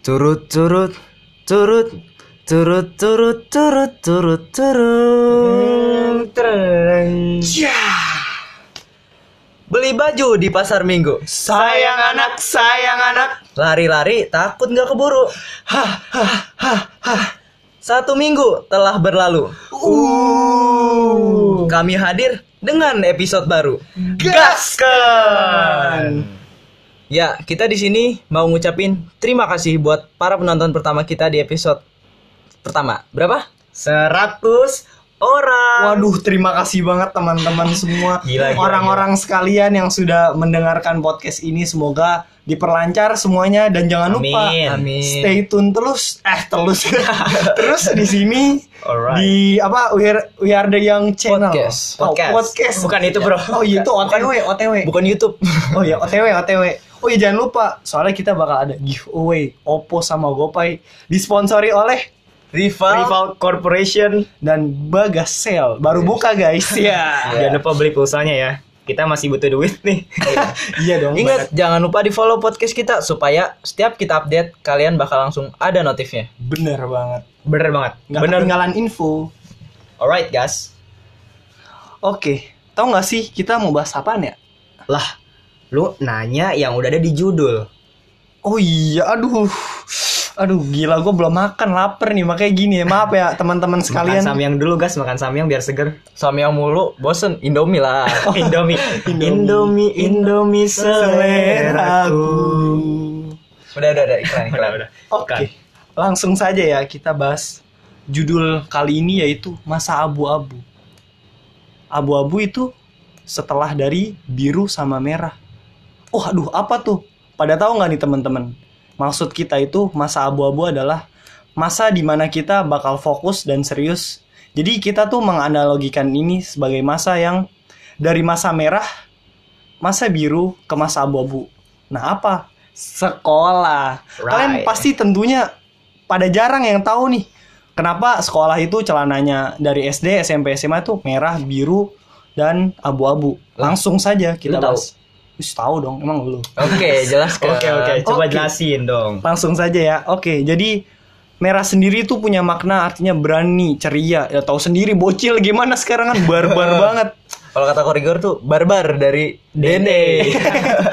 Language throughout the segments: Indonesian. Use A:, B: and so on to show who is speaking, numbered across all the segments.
A: Turut turut turut turut turut turut turut turut.
B: Ya.
A: Beli baju di pasar minggu.
B: Sayang anak, sayang anak.
A: Lari-lari takut nggak keburu.
B: Hah, hah, hah, hah.
A: Satu minggu telah berlalu.
B: Uh.
A: Kami hadir dengan episode baru.
B: Gaskan.
A: Ya, kita di sini mau ngucapin terima kasih buat para penonton pertama kita di episode pertama. Berapa?
B: 100
A: Orang.
B: Waduh, terima kasih banget teman-teman semua. Orang-orang sekalian yang sudah mendengarkan podcast ini semoga diperlancar semuanya dan jangan lupa
A: Amin.
B: Stay tune terus eh terus terus di sini
A: Alright.
B: di apa we are, we are the young channel
A: Podcast.
B: Oh,
A: Podcast.
B: podcast
A: Bukan itu, Bro.
B: oh iya itu otw otw
A: Bukan YouTube.
B: oh iya otw otw oh iya jangan lupa soalnya kita bakal ada giveaway Oppo sama GoPay disponsori oleh
A: Rival.
B: Rival Corporation dan Bagas Sale baru buka guys ya
C: Jangan lupa beli pulsanya ya. Kita masih butuh duit nih.
B: iya dong
A: Ingat, jangan lupa di follow podcast kita supaya setiap kita update kalian bakal langsung ada notifnya.
B: bener banget
C: Bener banget.
B: nggak
C: Bener.
B: ketinggalan info
C: Alright guys.
B: oke tau nggak sih kita mau bahas apaan ya
C: Lah, lu nanya yang udah ada di judul.
B: oh iya aduh aduh gila gue belum makan lapar nih makanya gini ya maaf ya teman-teman
C: Makan
B: sekalian
C: samyang dulu guys, makan samyang biar seger.
A: Samyang mulu, bosen, Indomie lah.
C: Indomie. Indomie, Indomie seleraku.
A: udah, udah, udah, iklan, iklan.
C: Udah, udah.
B: Oke, langsung saja ya kita bahas judul kali ini yaitu masa abu-abu. Abu-abu itu setelah dari biru sama merah. Oh, aduh, apa tuh? Pada tahu nggak nih teman-teman? Maksud kita itu masa abu-abu adalah masa di mana kita bakal fokus dan serius. Jadi kita tuh menganalogikan ini sebagai masa yang dari masa merah, masa biru ke masa abu-abu. Nah apa? Sekolah. Kalian
C: Right.
B: pasti tentunya pada jarang yang tahu nih kenapa sekolah itu celananya dari SD, SMP, SMA tuh merah, biru, dan abu-abu. Langsung saja kita
C: Lu tahu?
B: bahas. Wis tahu dong, emang lu.
A: Oke, jelaskan.
C: Oke, oke. Coba
B: Oke.
C: jelasin dong.
B: Langsung saja ya. Oke, jadi merah sendiri tuh punya makna artinya berani, ceria. Ya tahu sendiri bocil gimana sekarang kan barbar banget.
A: Kalau kata korigor tuh barbar dari Dede.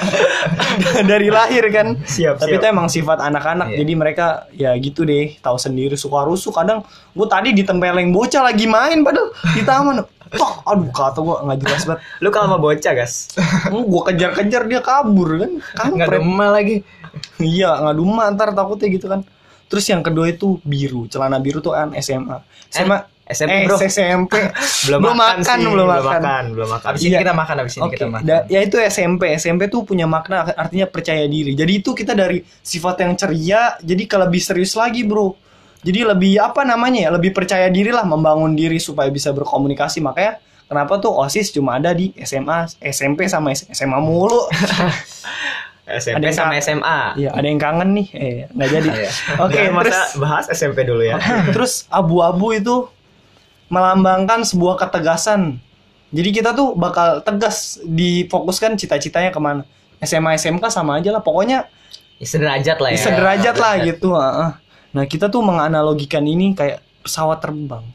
B: dari lahir kan.
C: Siap,
B: Tapi
C: siap.
B: itu emang sifat anak-anak.
A: Iya.
B: Jadi mereka ya gitu deh, tahu sendiri suka rusuh. Kadang gue tadi ditempeleng bocah lagi main padahal di taman. Tok, aduh kata gue nggak jelas banget.
C: Lu kalau mau bocah guys.
B: gue kejar-kejar dia kabur kan.
A: Nggak
B: Kampret.
A: demam lagi.
B: Iya, ngadu mah ntar takutnya gitu kan. Terus yang kedua itu biru, celana biru tuh kan SMA. SMA
C: SMP,
B: eh,
C: bro.
B: SMP.
C: Belum, makan, sih,
B: belum
C: belum
B: makan.
C: makan, belum makan.
A: Abis ini
B: Iya.
A: kita makan, abis ini
B: Oke,
A: kita makan.
B: da- ya itu SMP. SMP tuh punya makna artinya percaya diri. Jadi itu kita dari sifat yang ceria jadi ke lebih serius lagi, Bro. Jadi lebih apa namanya ya? Lebih percaya diri lah, membangun diri supaya bisa berkomunikasi. Makanya kenapa tuh OSIS cuma ada di SMA, SMP sama SMA mulu.
C: SMP
B: Ada yang
C: sama SMA.
B: Iya, ada yang kangen nih. Eh, nggak jadi.
A: Iya.
B: Oke, terus
C: bahas SMP dulu ya.
B: terus abu-abu itu melambangkan sebuah ketegasan. Jadi kita tuh bakal tegas difokuskan cita-citanya ke mana. SMA SMK sama aja lah. Pokoknya
C: Ya, sederajat lah ya.
B: sederajat lah gitu. heeh. Nah kita tuh menganalogikan ini kayak pesawat terbang.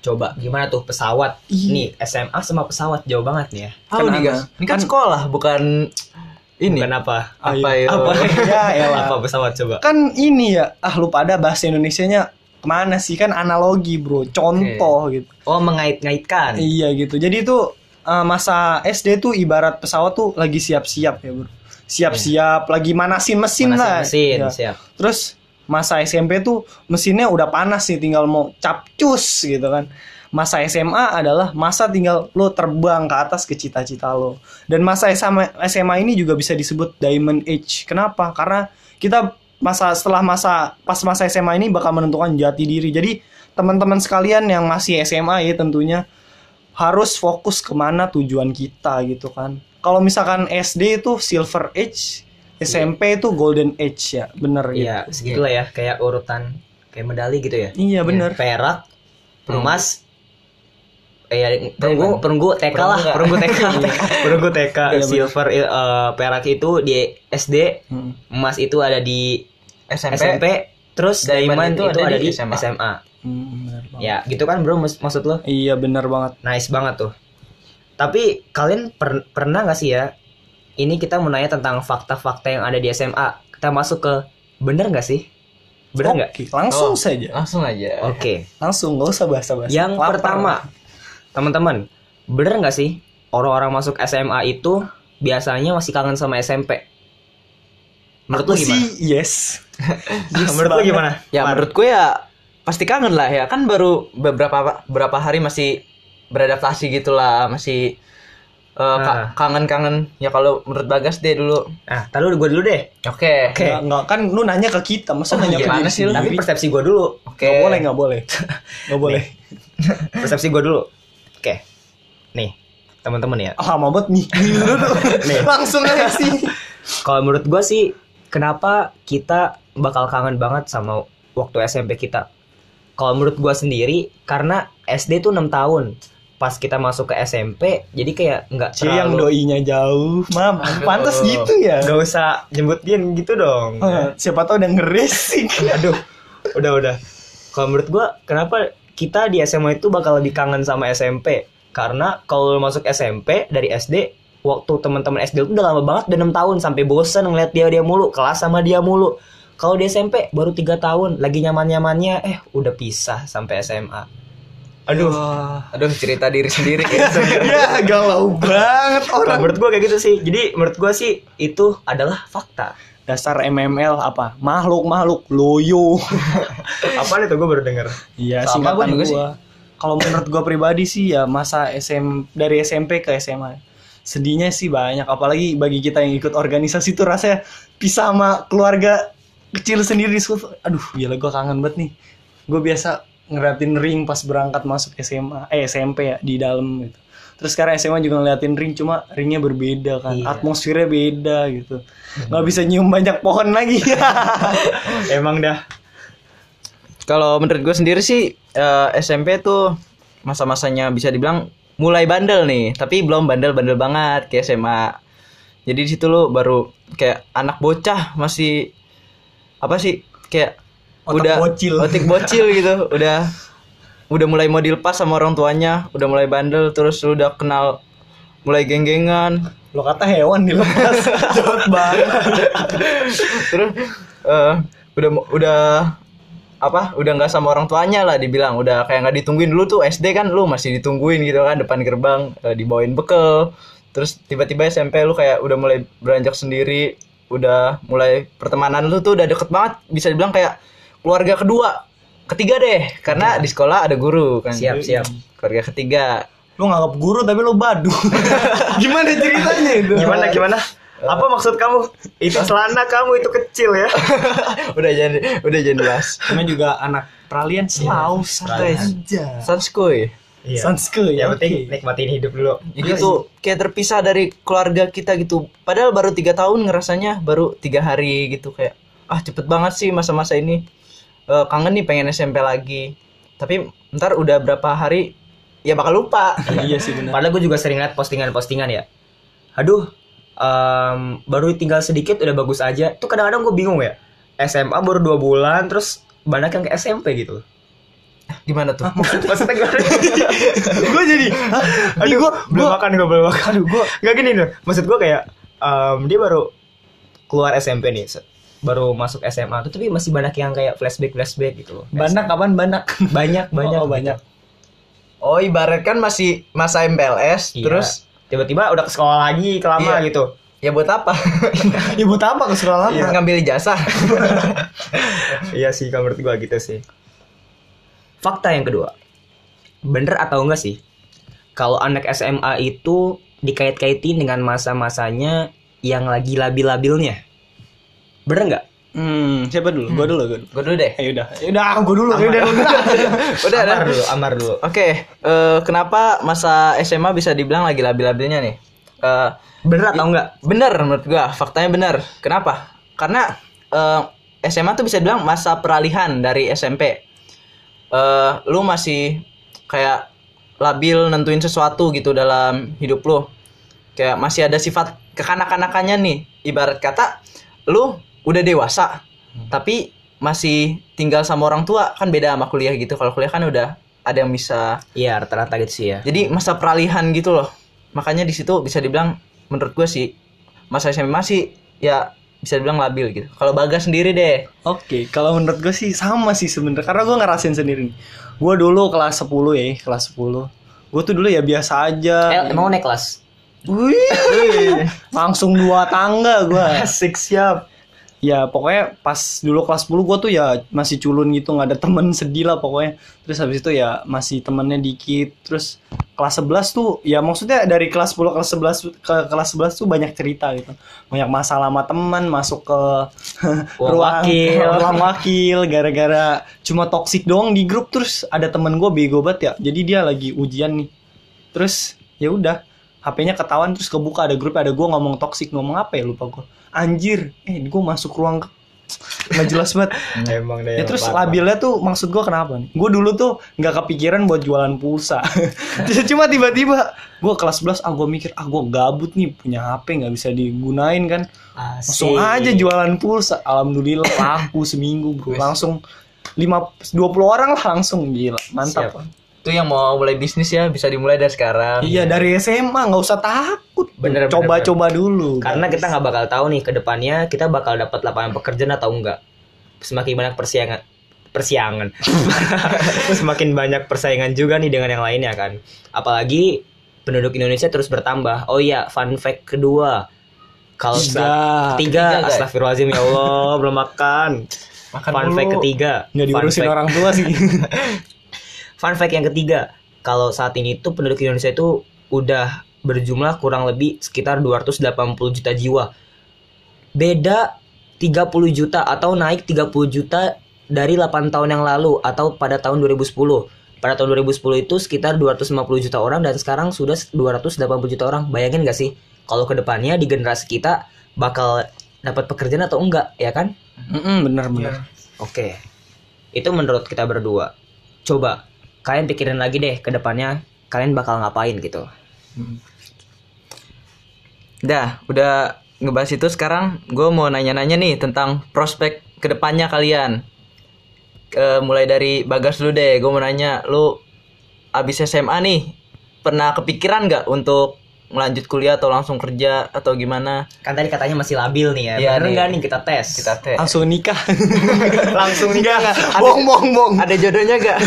C: Coba gimana tuh pesawat?
B: Iya.
C: Nih SMA sama pesawat jauh banget nih ya.
A: Guys. Ini kan
B: Kan-
A: sekolah, bukan ini.
C: Bukan apa?
A: Apa
B: Ayo.
A: ya?
B: Apa ya? elah.
C: Apa pesawat coba?
B: Kan ini ya. Ah lu pada bahasa Indonesianya ke mana sih? Kan analogi bro. Contoh gitu.
C: Oh mengait-ngaitkan.
B: Iya gitu. Jadi itu eh, masa SD tuh ibarat pesawat tuh lagi siap-siap ya bro. Siap-siap, lagi manasin mesin
C: Manasin
B: lah.
C: mesin,
B: Ya.
C: siap.
B: Terus masa SMP tuh mesinnya udah panas sih, tinggal mau capcus gitu kan. Masa SMA adalah masa tinggal lo terbang ke atas ke cita-cita lo. Dan masa SMA, SMA ini juga bisa disebut diamond age. Kenapa? Karena kita masa setelah masa pas masa SMA ini bakal menentukan jati diri. Jadi teman-teman sekalian yang masih SMA ya tentunya harus fokus ke mana tujuan kita gitu kan. Kalau misalkan SD itu silver age, SMP itu golden age ya, bener
C: Iya,
B: gitu.
C: segitulah ya kayak urutan kayak medali gitu ya.
B: Iya bener.
C: Perak, emas, eh ya,
A: Diamond.
C: perunggu, perunggu TK lah,
A: Perunggu nggak?
C: perunggu TK, perunggu TK,
B: Iya,
C: silver, eh, perak itu di SD,
B: Hmm.
C: emas itu ada di
A: SMP,
C: SMP, terus
A: Daiman
C: Daiman
A: itu
C: itu,
A: ada
C: ada
A: di
C: di
A: SMA.
C: SMA.
B: Hmm.
C: Ya, gitu kan bro mus- maksud lo?
B: Iya bener banget.
C: Nice banget tuh. Tapi kalian per- pernah nggak sih ya? Ini kita mau nanya tentang fakta-fakta yang ada di SMA. Kita masuk ke bener nggak sih? Bener nggak?
B: Langsung
A: Oh.
B: saja.
A: langsung aja.
C: Oke.
B: Langsung nggak usah bahasa-bahasa.
C: Yang
B: Lapar.
C: pertama, teman-teman, bener nggak sih orang-orang masuk SMA itu biasanya masih kangen sama SMP? Menurut
B: Aku
C: lu gimana?
B: sih yes. Yes
C: Menurut lu gimana?
A: Ya
C: Mar?
A: menurut gue ya pasti kangen lah ya kan baru beberapa beberapa hari masih beradaptasi gitulah masih eh, ka-
C: Ah.
A: kangen-kangen ya kalau menurut Bagas deh dulu.
C: Nah, taruh gue dulu deh.
A: Oke.
C: Oke.
B: Nggak, nggak, kan lu nanya ke kita, masa
A: Oh,
B: nanya ke diri
A: sih lu?
C: Tapi
B: sendiri?
C: persepsi gue dulu.
A: Oke.
B: Nggak boleh, nggak boleh. Nggak boleh.
C: Persepsi gue dulu. Oke. Nih, teman-teman ya.
B: Ah, lama banget nih. Nih, dulu.
C: Nih.
B: Langsung aja sih.
C: Kalau menurut gue sih, kenapa kita bakal kangen banget sama waktu SMP kita? Kalau menurut gue sendiri, karena SD tuh 6 tahun. Pas kita masuk ke SMP, jadi kayak nggak
B: Cie yang
C: terlalu...
B: doinya jauh, mam. Pantas gitu ya.
C: Gak usah nyebutin gitu dong.
B: Eh, Siapa tahu udah ngeresik.
C: Aduh, udah udah. Kalau menurut gua, kenapa kita di SMA itu bakal lebih kangen sama SMP? Karena kalau masuk SMP dari SD, waktu teman-teman SD itu udah lama banget, udah 6 tahun sampai bosen ngeliat dia dia mulu, kelas sama dia mulu. Kalau di SMP baru tiga tahun, lagi nyaman-nyamannya, eh udah pisah sampai SMA. Aduh,
A: Aduh cerita diri sendiri ya.
B: ya galau banget
C: kalau
B: orang.
C: menurut gua kayak gitu sih. Jadi menurut gua sih itu adalah fakta.
B: Dasar MML apa? Makhluk makhluk loyo.
C: Apa itu gua baru denger.
B: Iya, singkatan
A: sih.
B: Kalau menurut gua pribadi sih ya masa SM dari SMP ke SMA. Sedihnya sih banyak, apalagi bagi kita yang ikut organisasi tuh rasanya pisah sama keluarga kecil sendiri. Aduh, gila gua kangen banget nih. Gue biasa ngeliatin ring pas berangkat masuk SMA, eh SMP ya di dalam gitu. Terus sekarang SMA juga ngeliatin ring, cuma ringnya berbeda kan,
C: Iya.
B: atmosfernya beda gitu. Nggak bisa nyium banyak pohon lagi.
C: Emang dah.
A: Kalau menurut gue sendiri sih eh, SMP tuh masa-masanya bisa dibilang mulai bandel nih, tapi belum bandel-bandel banget kayak SMA. Jadi di situ lu baru kayak anak bocah masih apa sih kayak
B: Otak
A: udah
B: bocil.
A: otak bocil gitu, udah udah mulai mau dilepas sama orang tuanya, udah mulai bandel terus lu udah kenal mulai geng-gengan,
B: Lo kata hewan dilepas, jauh banget.
A: terus eh, udah udah apa udah nggak sama orang tuanya lah dibilang. Udah kayak nggak ditungguin. Dulu tuh SD kan lu masih ditungguin gitu kan depan gerbang eh, dibawain bekal terus tiba-tiba SMP lu kayak udah mulai beranjak sendiri. Udah mulai pertemanan lu tuh udah deket banget. Bisa dibilang kayak keluarga kedua ketiga deh karena di sekolah ada guru kan
C: Siap, siap.
A: keluarga ketiga
B: Lu nganggap guru tapi lu badu. Gimana ceritanya itu?
C: Gimana gimana? Apa maksud kamu? Itu celana kamu itu kecil ya.
A: udah jangan udah jangan bahas
B: Namanya juga anak peralihan selalu santai aja.
A: Sanskoy
B: Sanske ya.
C: Yang penting
B: oke.
C: nikmatin hidup dulu.
A: Ya gitu kayak terpisah dari keluarga kita gitu padahal baru tiga tahun ngerasanya baru tiga hari gitu kayak ah cepet banget sih masa-masa ini Eh, kangen nih pengen SMP lagi tapi ntar udah berapa hari ya bakal lupa
B: Iya sih benar.
C: Padahal gue juga sering liat postingan-postingan ya. Aduh, em, baru tinggal sedikit udah bagus aja. Tuh kadang-kadang gue bingung ya. SMA baru dua bulan, terus banyak yang ke SMP gitu.
A: gimana tuh
C: Maksudnya gimana?
B: gue jadi,
C: Aduh,
B: gue,
C: belum makan gue belum makan.
B: aduh gue,
C: Gak gini loh. Maksud gue kayak em, dia baru keluar SMP nih, baru masuk SMA tuh tapi masih banyak yang kayak flashback flashback gitu loh.
B: banak kapan banak?
C: Banyak banyak
B: Oh, banyak.
A: oh ibarat kan masih masa MPLS
C: Iya.
A: terus
C: tiba-tiba udah ke sekolah lagi kelama
A: Iya.
C: gitu.
A: ya buat apa
B: Ibu apa ke sekolah lama?
A: ngambil ijazah
C: Iya sih kalau menurut gua gitu sih. Fakta yang kedua. Bener atau enggak sih? Kalau anak SMA itu dikait-kaitin dengan masa-masanya yang lagi labil-labilnya. Bener nggak?
B: Hmm, siapa dulu? Gue dulu, gue dulu.
A: gue dulu deh
B: Ayo udah, ya udah, gue dulu, ya udah, udah.
A: udah
C: amar dulu, amar dulu.
A: oke eh, kenapa masa SMA bisa dibilang lagi labil-labilnya nih Eh,
C: Bener atau enggak?
A: Bener menurut gua, faktanya bener. Kenapa? Karena eh, SMA tuh bisa bilang masa peralihan dari SMP. Eh, lu masih kayak labil nentuin sesuatu gitu dalam hidup lu. Kayak masih ada sifat kekanak-kanakannya nih. Ibarat kata lu udah dewasa, tapi masih tinggal sama orang tua kan beda sama kuliah gitu kalau kuliah kan udah ada yang bisa
C: Iya, rata-rata gitu sih ya.
A: jadi masa peralihan gitu loh makanya di situ bisa dibilang menurut gue sih masa SMA sih ya bisa dibilang labil gitu kalau Bagas sendiri deh
B: Oke, kalau menurut gue sih sama sih sebenarnya karena gue ngerasain sendiri. Gue dulu kelas 10 ya, kelas 10. Gue tuh dulu ya biasa aja.
C: Eh, emang naik kelas?
B: Wih, langsung dua tangga gue.
C: Asik siap.
B: Ya pokoknya pas dulu kelas 10 gue tuh ya masih culun gitu nggak ada temen sedih lah pokoknya. Terus habis itu ya masih temennya dikit. Terus kelas 11 tuh ya maksudnya dari kelas 10 kelas 11 ke kelas 11 tuh banyak cerita gitu. Banyak masalah sama teman masuk ke
C: Ruang
B: ruang
C: wakil.
B: ruang wakil gara-gara cuma toksik doang di grup terus ada temen gue bego banget ya. Jadi dia lagi ujian nih. Terus ya udah HP-nya ketahuan terus kebuka ada grup ada gue ngomong toksik ngomong apa ya lupa gue anjir eh gue masuk ruang nggak jelas banget.
C: Emang deh.
B: ya terus labilnya tuh maksud gue kenapa nih? Gue dulu tuh nggak kepikiran buat jualan pulsa. Cuma tiba-tiba gue kelas 11 ah gue mikir ah gue gabut nih punya HP nggak bisa digunain kan. Langsung aja jualan pulsa. Alhamdulillah laku seminggu bro. Langsung lima 20 orang lah langsung. Gila mantap.
C: Siap.
A: Itu yang mau mulai bisnis ya bisa dimulai dari sekarang
B: Iya dari SMA nggak usah takut.
C: Bener,
B: Coba-coba dulu.
C: Karena kita nggak bakal tahu nih ke depannya kita bakal dapat lapangan pekerjaan atau enggak. Semakin banyak persiangan persiangan. Semakin banyak persaingan juga nih dengan yang lainnya kan. Apalagi penduduk Indonesia terus bertambah. Oh iya, fun fact kedua. Kalau ketiga,
A: Tiga, guys.
C: astagfirullahaladzim ya Allah, belum makan.
A: Makan
C: fun
A: dulu.
C: fact ketiga.
B: nggak diurusin
C: fact-
B: orang tua sih.
C: Fun fact yang ketiga, kalau saat ini tuh penduduk Indonesia itu udah berjumlah kurang lebih sekitar 280 juta jiwa. Beda 30 juta atau naik 30 juta dari 8 tahun yang lalu atau pada tahun 2010. Pada tahun 2010 itu sekitar 250 juta orang dan sekarang sudah 280 juta orang. Bayangin gak sih kalau ke depannya di generasi kita bakal dapat pekerjaan atau enggak, ya kan?
B: Mm-mm, bener bener.
C: Oke. Itu menurut kita berdua. Coba kalian pikirin lagi deh ke depannya kalian bakal ngapain gitu.
A: Dah, udah ngebahas itu sekarang gue mau nanya-nanya nih tentang prospek ke depannya kalian. Eh, mulai dari Bagas dulu deh, gue mau nanya, lu abis SMA nih, pernah kepikiran nggak untuk melanjut kuliah atau langsung kerja atau gimana?
C: Kan tadi katanya masih labil nih ya.
A: Iya
C: Bener
A: nih.
C: nggak nih kita tes?
A: Kita tes.
B: Langsung nikah.
C: langsung nikah.
B: bohong bohong bohong.
A: Ada jodohnya gak?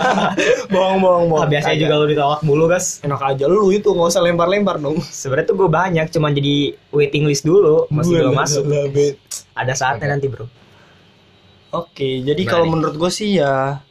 B: bohong bohong bohong.
C: Ah, biasanya juga lu ditolak mulu guys.
B: enak aja lu itu nggak usah lempar-lempar dong.
C: Sebenarnya tuh gue banyak, cuman jadi waiting list dulu, masih belum masuk. Ada saatnya nanti bro.
B: Oke, jadi kalau menurut gue sih ya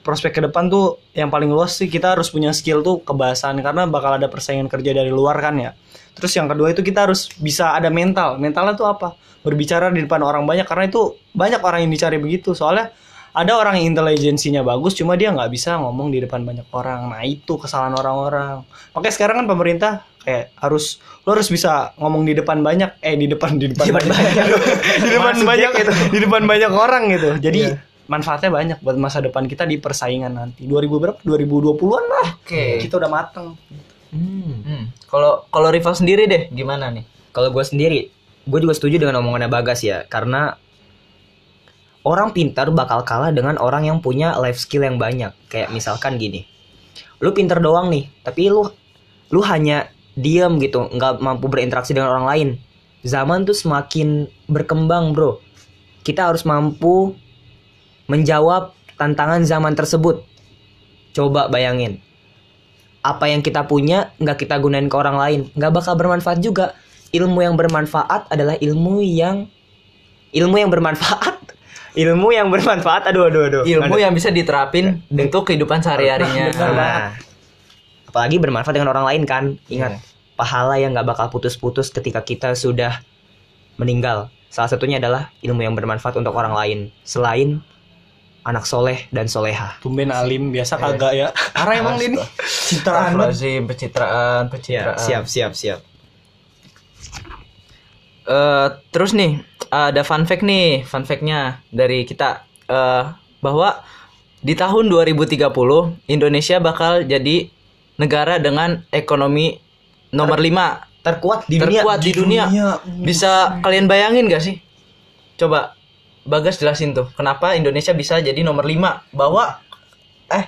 B: prospek ke depan tuh yang paling luas sih kita harus punya skill tuh kebahasan karena bakal ada persaingan kerja dari luar kan ya. Terus yang kedua itu kita harus bisa ada mental. Mentalnya tuh apa? Berbicara di depan orang banyak karena itu banyak orang yang dicari begitu. Soalnya ada orang yang intelijensinya bagus cuma dia nggak bisa ngomong di depan banyak orang. Nah, itu kesalahan orang-orang. Makanya sekarang kan pemerintah kayak harus lo harus bisa ngomong di depan banyak eh di depan di depan, banyak, di depan
C: Masuk
B: banyak
C: gitu.
B: di depan banyak orang gitu. Jadi
C: Iya.
B: Manfaatnya banyak buat masa depan kita di persaingan nanti. 2000 berapa? 2020-an lah.
A: Oke.
B: Kita udah mateng.
C: Hmm.
A: Hmm. Kalau kalau rival sendiri deh, gimana nih?
C: Kalau gue sendiri, gue juga setuju dengan omongannya Bagas ya, karena orang pintar bakal kalah dengan orang yang punya life skill yang banyak. Kayak misalkan gini, lu pintar doang nih, tapi lu lu hanya diam gitu, nggak mampu berinteraksi dengan orang lain. Zaman tuh semakin berkembang bro. Kita harus mampu menjawab tantangan zaman tersebut. Coba bayangin, apa yang kita punya nggak kita gunain ke orang lain nggak bakal bermanfaat juga. Ilmu yang bermanfaat adalah ilmu yang ilmu yang bermanfaat. Ilmu yang bermanfaat aduh aduh aduh.
A: Ilmu
C: Aduh.
A: yang bisa diterapin untuk kehidupan sehari-harinya.
C: Nah, apalagi bermanfaat dengan orang lain kan. Ingat pahala yang nggak bakal putus-putus ketika kita sudah meninggal. Salah satunya adalah ilmu yang bermanfaat untuk orang lain. Selain anak soleh dan soleha
B: Tumben alim biasa kagak ya. Karena emang ini citraan banget.
A: Astagfirullahaladzim, pencitraan,
C: ya
A: pencitraan.
C: siap siap siap
A: Eh, terus nih ada fun fact nih, fun fact-nya dari kita eh bahwa di tahun 2030 Indonesia bakal jadi negara dengan ekonomi nomor 5
C: terkuat di dunia
A: terkuat di dunia.
B: dunia.
A: Bisa kalian bayangin gak sih? Coba Bagas jelasin tuh kenapa Indonesia bisa jadi nomor 5 bahwa eh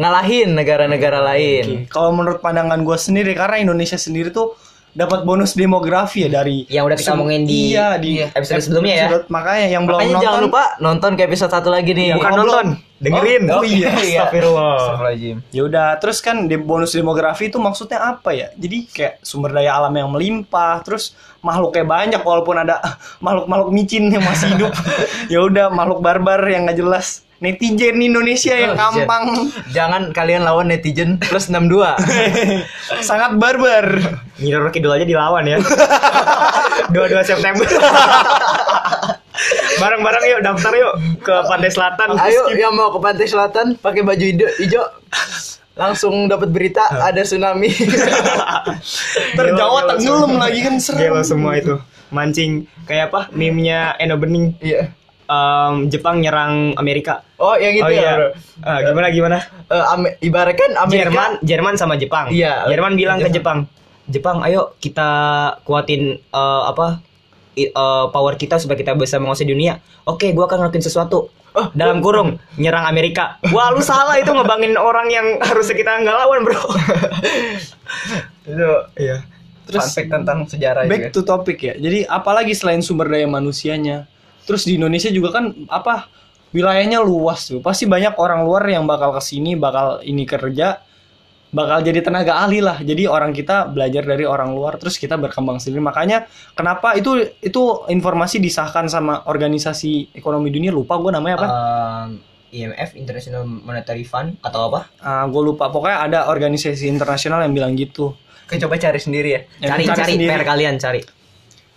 A: ngalahin negara-negara lain.
B: Oke, Kalau menurut pandangan gue sendiri karena Indonesia sendiri tuh dapat bonus demografi ya dari
C: Yang udah kita omongin di
B: iya, di
C: episode sebelumnya ya.
B: episode- Makanya yang belum
A: Makanya
B: nonton
A: jangan lupa nonton ke episode satu lagi nih.
C: Bukan
B: Kalau
C: nonton, dengerin.
B: Oh, iya.
C: Astagfirullah.
A: Astagfirullahaladzim.
B: Ya udah, terus kan di bonus demografi itu maksudnya apa ya? Jadi kayak sumber daya alam yang melimpah, terus makhluknya banyak walaupun ada makhluk-makhluk micin yang masih hidup. ya udah, makhluk barbar yang nggak jelas. Netizen Indonesia yang gampang
A: Jangan kalian lawan netizen plus 62.
B: sangat barbar.
C: Nyiror Kidul aja dilawan ya. 22 September. Bareng-bareng yuk daftar yuk ke Pantai Selatan.
A: Ayo yang mau ke pantai selatan pakai baju hijau, hijau langsung dapat berita ada tsunami.
B: Terjawa tenggelam lagi kan serem.
C: Gila semua itu. Mancing kayak apa? Meme-nya Eno Bening.
A: Iya.
C: Em, Jepang nyerang Amerika.
A: Oh, yang itu
C: oh
A: ya.
C: iya.
A: bro.
C: Ah, gimana gimana?
A: Eh, Ame- ibaratkan Amerika
C: Jerman, Jerman sama Jepang.
A: Iya.
C: Jerman bilang ke Jepang, Jepang, ayo kita kuatin eh, apa eh, power kita supaya kita bisa menguasai dunia. Oke, gua akan ngelakuin sesuatu.
A: Oh,
C: Dalam kurung nyerang Amerika. Wah, lu salah itu ngebangin orang yang harusnya kita nggak lawan, bro.
A: itu
C: Iya.
A: terus fun fact tentang sejarah
B: Back
A: juga.
B: to topic ya. Jadi apalagi selain sumber daya manusianya. Terus di Indonesia juga kan apa wilayahnya luas tuh. Pasti banyak orang luar yang bakal ke sini, bakal ini kerja, bakal jadi tenaga ahli lah. Jadi orang kita belajar dari orang luar terus kita berkembang sendiri. Makanya kenapa itu itu informasi disahkan sama organisasi ekonomi dunia lupa gue namanya apa?
C: IMF International Monetary Fund atau apa?
B: gue lupa. Pokoknya ada organisasi internasional yang bilang gitu.
A: Oke, coba cari sendiri ya.
C: Cari
B: cari
C: cari
B: sendiri.
C: PR kalian cari.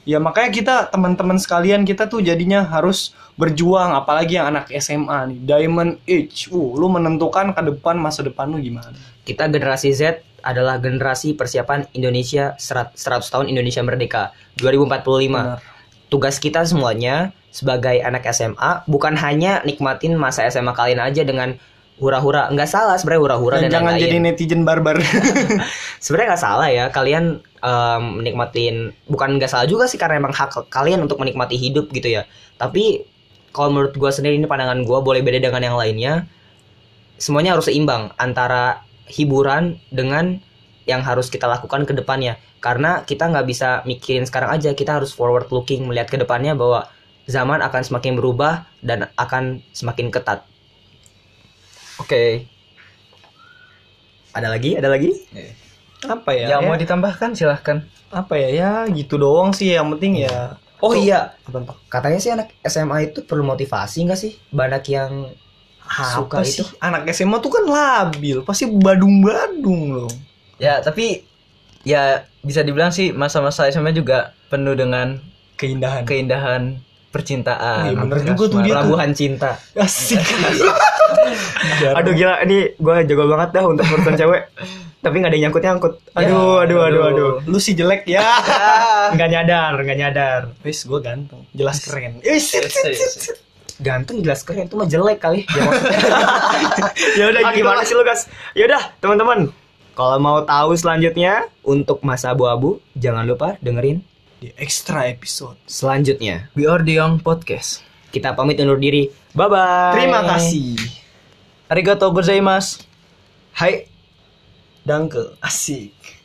B: Ya makanya kita teman-teman sekalian kita tuh jadinya harus berjuang apalagi yang anak SMA nih Diamond Age. Uh, lu menentukan ke depan masa depan lu gimana?
C: Kita generasi Z adalah generasi persiapan Indonesia serat- 100 tahun Indonesia Merdeka 2045.
B: Benar.
C: Tugas kita semuanya sebagai anak SMA bukan hanya nikmatin masa SMA kalian aja dengan hura-hura. Nggak salah sebenarnya hura-hura
B: Dan
C: dan,
B: jangan jadi netizen barbar.
C: Sebenarnya nggak salah ya kalian em, menikmatin bukan nggak salah juga sih karena emang hak kalian untuk menikmati hidup gitu ya. Tapi kalau menurut gua sendiri ini pandangan gua boleh beda dengan yang lainnya. Semuanya harus seimbang antara hiburan dengan yang harus kita lakukan ke depannya. Karena kita nggak bisa mikirin sekarang aja, kita harus forward looking melihat ke depannya bahwa zaman akan semakin berubah dan akan semakin ketat.
A: Oke.
C: Ada lagi? Ada lagi?
B: apa ya?
A: Yang
B: Ya,
A: mau ditambahkan silahkan.
B: apa ya? Ya gitu doang sih yang penting ya.
C: Oh iya,
B: Apa
C: katanya sih anak SMA itu perlu motivasi nggak sih? Banyak yang
B: Apa
C: suka
B: sih?
C: itu.
B: Anak SMA tuh kan labil, pasti badung-badung loh.
A: Ya, tapi ya bisa dibilang sih masa-masa SMA juga penuh dengan
B: Keindahan.
A: keindahan percintaan.
B: Oh, iya, bener juga tuh dia tuh.
C: Pelabuhan cinta.
B: Asik.
C: Aduh gila, ini gue jago banget dah untuk urusan cewek. Tapi nggak ada yang nyangkut-nyangkut. Aduh,
A: Ya,
C: aduh, aduh,
A: aduh.
C: aduh.
B: Lu sih jelek ya.
C: Nggak nyadar, nggak nyadar.
B: Wis gue ganteng, jelas keren. Wis, sit, sit.
C: Ganteng jelas keren, itu mah jelek kali. Ya, maksudnya.
B: Ya udah
C: gimana
B: lah.
C: sih lu guys? Yaudah teman-teman. Kalau mau tahu selanjutnya untuk masa abu-abu, jangan lupa dengerin
B: di extra episode.
C: selanjutnya.
A: We are the young podcast.
C: Kita pamit undur diri. Bye bye.
B: Terima kasih.
A: Arigatou gozaimasu.
C: Hai.
B: Danke. Asik.